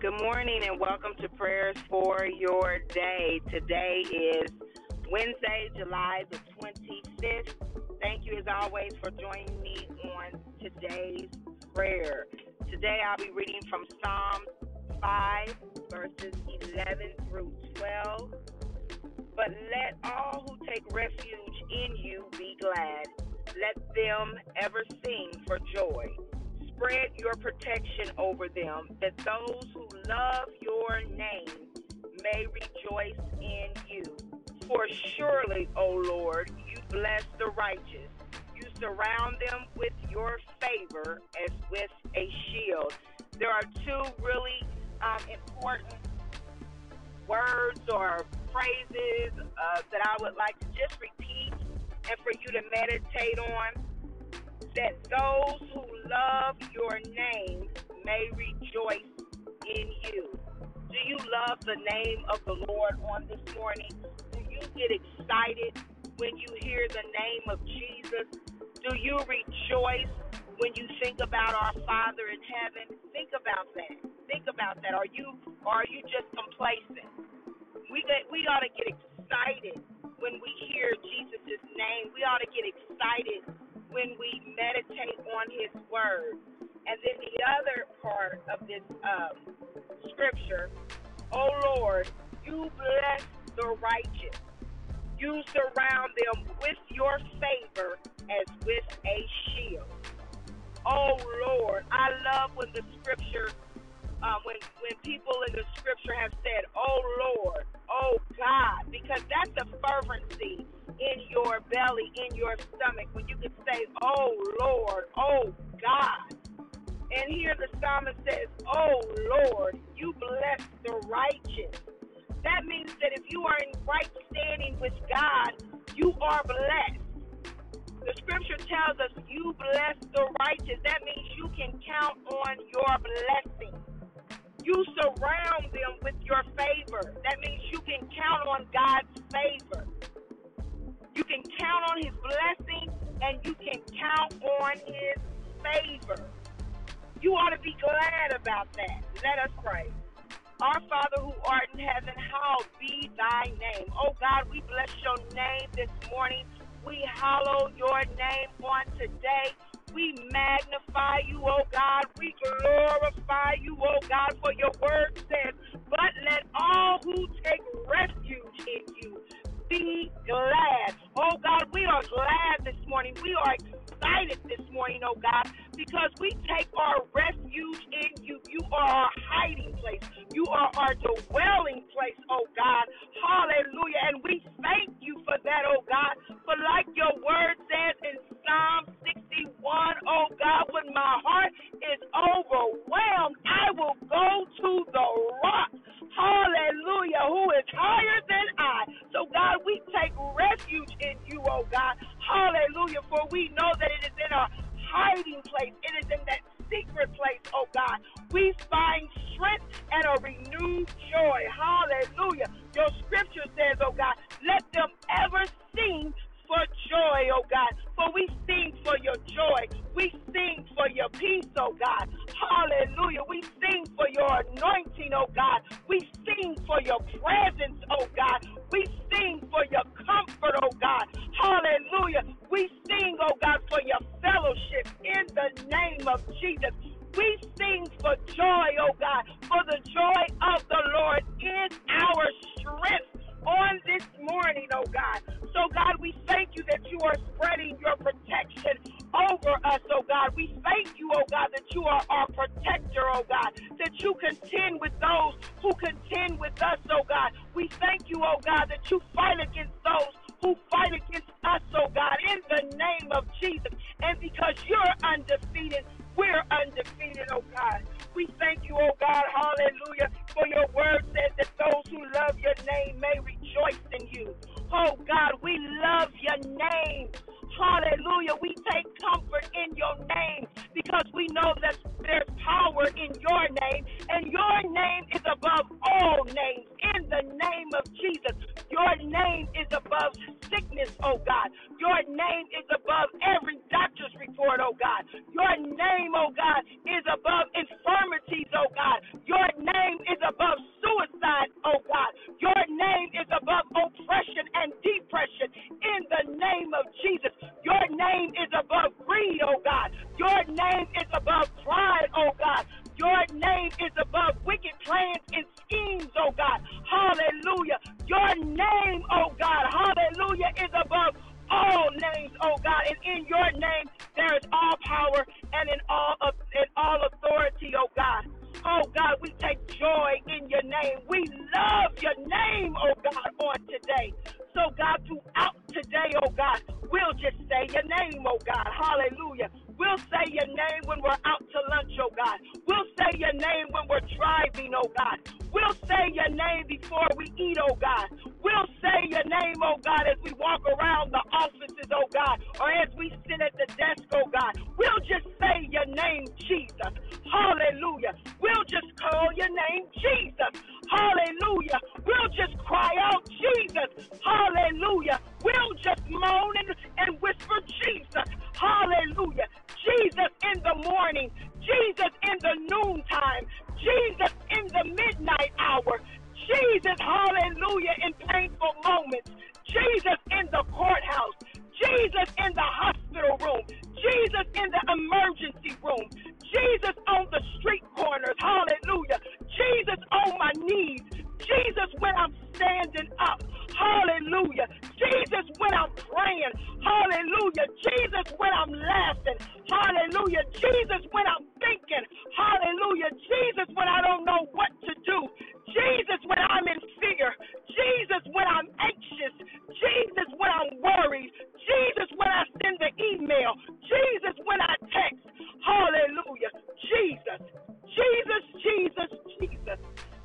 Good morning and welcome to prayers for your day. Today is Wednesday, July the 25th. Thank you as always for joining me on today's prayer. Today I'll be reading from Psalm 5, verses 11 through 12. But let all who take refuge in you be glad. Let them ever sing for joy spread your protection over them, that those who love your name may rejoice in you. For surely, O Lord, you bless the righteous. You surround them with your favor as with a shield. There are two really um, important words or phrases uh, that I would like to just repeat and for you to meditate on that those who love your name may rejoice in you. Do you love the name of the Lord on this morning? Do you get excited when you hear the name of Jesus? Do you rejoice when you think about our Father in heaven? Think about that. Think about that. Are you are you just complacent? We get, we ought to get excited when we hear Jesus' name. We ought to get excited when we meditate on His Word. And then the other part of this um, scripture, oh Lord, you bless the righteous. You surround them with your favor as with a shield. Oh Lord, I love when the scripture, um, when when people in the scripture have said, "Oh Lord," "Oh God," because that's a fervency in your belly, in your stomach, when you can say, Oh Lord, oh God. And here the psalmist says, Oh Lord, you bless the righteous. That means that if you are in right standing with God, you are blessed. The scripture tells us you bless the righteous. That means you can count on your blessing. You surround them with your favor. That means you can count on God's favor. You can count on his blessing and you can count on his favor. You ought to be glad about that. Let us pray. Our Father who art in heaven, hallowed be thy name. Oh God, we bless your name this morning. We hallow your name on today. We magnify you, oh God. We glorify you, oh God, for your word says, but let all who take refuge in you be glad. Oh God, we are glad this morning. We are excited this morning, oh God, because we take our refuge in you. You are our hiding place. You are our dwelling place, oh God. Hallelujah. And we thank you for that, oh God. For like your word says in Psalm 61, oh God, when my heart we know that it is in our hiding place. It is in that secret place, oh God. We find strength and a renewed joy. Hallelujah. Your scripture says, oh God, let them ever sing for joy, oh God. For we sing for your joy. We sing for your peace, oh God. Hallelujah. We sing for your anointing, oh God. We sing for your presence, oh God. We sing for your comfort, oh God. Oh God. So, God, we thank you that you are spreading your protection over us, oh God. We thank you, oh God, that you are our protector, oh God, that you contend with those who contend with us, oh God. We thank you, oh God, that you fight against those who fight against us, oh God, in the name of Jesus. And because you're undefeated, we're undefeated, oh God. We thank you, oh God, hallelujah, for your word says that those who love your name may rejoice in you. Oh God, we love your name. Hallelujah. We take comfort in your name because we know that there's power in your name, and your name is above all names. In the name of Jesus, your name is above sickness, oh God. Is above wicked plans and schemes, oh God. Hallelujah. Your name, oh God, hallelujah, is above all names, oh God. And in your name there is all power and in all of in all authority, out to lunch, oh God. We'll say your name when we're driving, oh God. We'll say your name before we eat, oh God. We'll say your name, oh God, as we walk around the offices, oh God, or as we sit at the desk, oh God. We'll just say your name, Jesus. Hallelujah. We'll just call your name, Jesus. Hallelujah. We'll just cry out, Jesus. Hallelujah. We'll just moan and, and whisper, Jesus. Hallelujah. Jesus in the morning, Jesus in the noontime, Jesus in the midnight hour, Jesus, hallelujah, in painful moments, Jesus in the courthouse, Jesus in the hospital room, Jesus in the praying, hallelujah, Jesus when I'm laughing, hallelujah, Jesus when I'm thinking, hallelujah, Jesus when I don't know what to do, Jesus when I'm in fear, Jesus when I'm anxious, Jesus when I'm worried, Jesus when I send the email, Jesus when I text, hallelujah, Jesus, Jesus, Jesus, Jesus.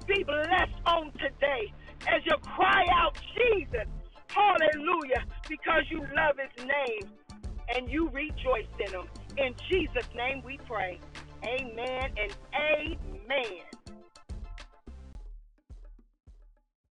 Be blessed on today as you cry out, Jesus, hallelujah, because you love his name and you rejoice in him. In Jesus' name we pray. Amen and amen.